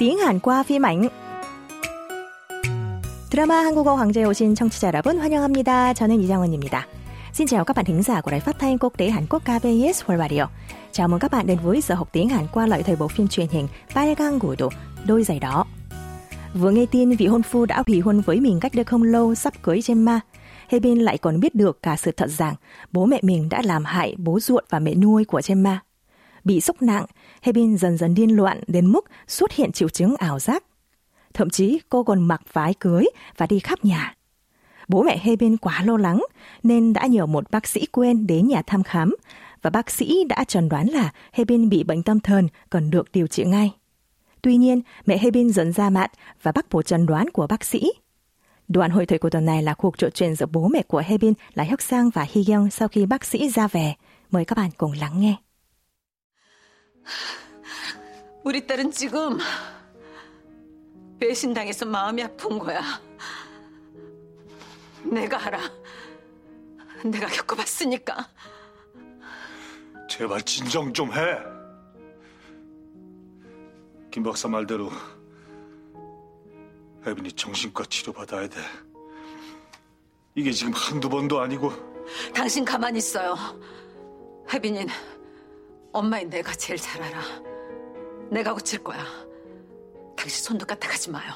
tiếng Hàn qua phim ảnh. 드라마 한국어 강좌에 오신 청취자 여러분 환영합니다. 저는 이장원입니다. Xin chào các bạn thính giả của Đài Phát thanh Quốc tế Hàn Quốc KBS World Radio. Chào mừng các bạn đến với giờ học tiếng Hàn qua lợi thời bộ phim truyền hình 빨간 구두, đôi giày đỏ. Vừa nghe tin vị hôn phu đã hủy hôn với mình cách đây không lâu sắp cưới Gemma, Hebin lại còn biết được cả sự thật rằng bố mẹ mình đã làm hại bố ruột và mẹ nuôi của Gemma. Bị sốc nặng, Hebin dần dần điên loạn đến mức xuất hiện triệu chứng ảo giác. Thậm chí cô còn mặc váy cưới và đi khắp nhà. Bố mẹ Hebin quá lo lắng nên đã nhờ một bác sĩ quen đến nhà thăm khám và bác sĩ đã chẩn đoán là Hebin bị bệnh tâm thần cần được điều trị ngay. Tuy nhiên, mẹ Hebin dần ra mặt và bác bổ chẩn đoán của bác sĩ. Đoạn hội thoại của tuần này là cuộc trò chuyện giữa bố mẹ của Hebin là Hyuk Sang và Hee Young sau khi bác sĩ ra về. Mời các bạn cùng lắng nghe. 우리 딸은 지금 배신당해서 마음이 아픈 거야. 내가 알아. 내가 겪어봤으니까. 제발 진정 좀 해. 김 박사 말대로 혜빈이 정신과 치료 받아야 돼. 이게 지금 한두 번도 아니고 당신 가만히 있어요. 혜빈이는 엄마인 내가 제일 잘 알아. 내가 고칠 거야. 당신 손도 까딱하지 마요.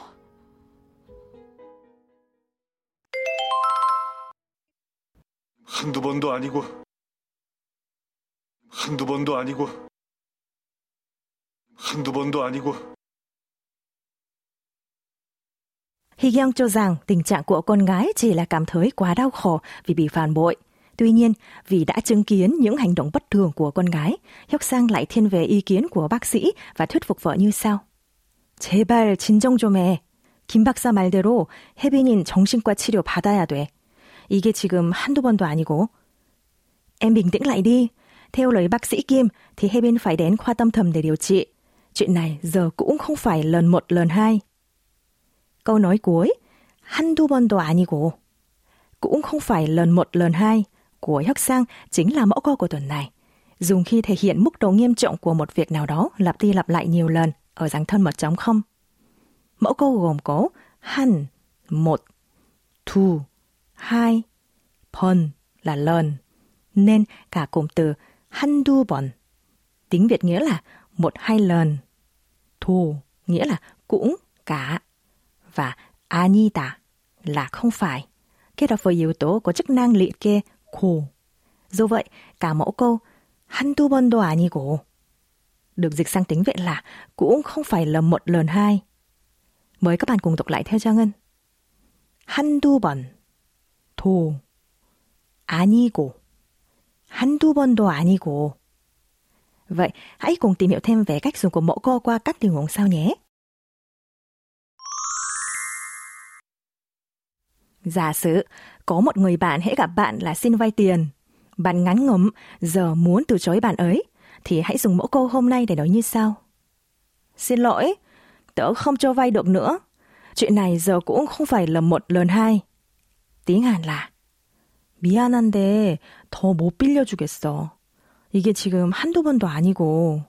한두 번도 아니고 한두 번도 아니고 한두 번도 아니고 Hee Young cho rằng tình trạng của con gái chỉ là cảm thấy quá đau khổ vì bị phản bội. Tuy nhiên, vì đã chứng kiến những hành động bất thường của con gái, Hyuk Sang lại thiên về ý kiến của bác sĩ và thuyết phục vợ như sau. 제발 진정 좀 해. 김 박사 말대로 혜빈인 정신과 치료 받아야 돼. 이게 지금 한두 번도 아니고. Em bình tĩnh lại đi. Theo lời bác sĩ Kim thì 혜빈 phải đến khoa tâm thần để điều trị. Chuyện này giờ cũng không phải lần một lần hai. Câu nói cuối, 한두 번도 아니고. Cũng không phải lần một lần hai của Hắc Sang chính là mẫu câu của tuần này, dùng khi thể hiện mức độ nghiêm trọng của một việc nào đó lặp đi lặp lại nhiều lần ở dáng thân 1.0. Mẫu câu gồm có hẳn, một, thu, hai, pon là lần, nên cả cụm từ handu bọn. Tiếng Việt nghĩa là một hai lần, thu nghĩa là cũng cả và anita là không phải kết hợp với yếu tố của chức năng liệt kê 고. Do vậy, cả mẫu câu 한두 번도 아니고 được dịch sang tiếng Việt là cũng không phải là một lần hai. Mời các bạn cùng đọc lại theo cho Ngân. 한두 번, 도, 아니고, 한두 번도 아니고. Vậy, hãy cùng tìm hiểu thêm về cách dùng của mẫu câu qua các tình huống sau nhé. Giả sử, có một người bạn hãy gặp bạn là xin vay tiền. Bạn ngắn ngấm, giờ muốn từ chối bạn ấy, thì hãy dùng mẫu câu hôm nay để nói như sau. Xin lỗi, tớ không cho vay được nữa. Chuyện này giờ cũng không phải là một lần hai. Tiếng Hàn là 미안한데 더 못 빌려주겠어. 이게 지금 한두 번도 아니고.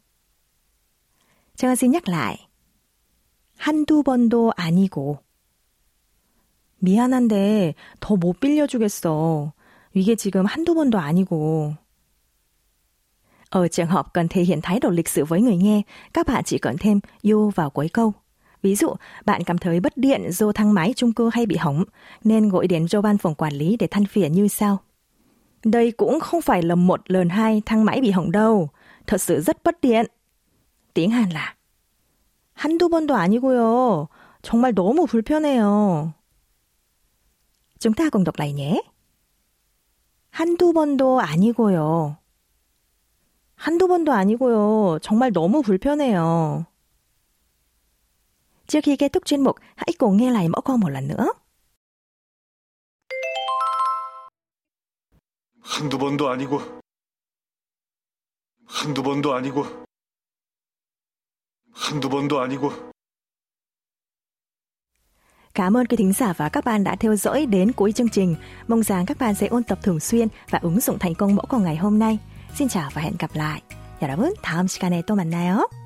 제가 xin nhắc lại. 한두 번도 아니고. 미안한데 더 못 빌려주겠어. 이게 지금 한두 번도 아니고. Ở trường hợp cần thể hiện thái độ lịch sự với người nghe, các bạn chỉ cần thêm you vào cuối câu. Ví dụ, bạn cảm thấy bất điện do thang máy chung cư hay bị hỏng, nên gọi đến cho ban phòng quản lý để than phiền như sau. Đây cũng không phải là một lần hai thang máy bị hỏng đâu, thật sự rất bất điện. Tiếng Hàn là 한두 번도 아니고요. 정말 너무 불편해요. Chúng ta cùng đọc lại nhé. 한두 번도 아니고요. 한두 번도 아니고요. 정말 너무 불편해요. Thúc chuyên mục, hãy cùng nghe lại mẫu câu một lần nữa. 한두 번도 아니고 한두 번도 아니고 한두 번도 아니고 Cảm ơn quý thính giả và các bạn đã theo dõi đến cuối chương trình. Mong rằng các bạn sẽ ôn tập thường xuyên và ứng dụng thành công mẫu câu ngày hôm nay. Xin chào và hẹn gặp lại. 여러분, 다음 시간에 또 만나요.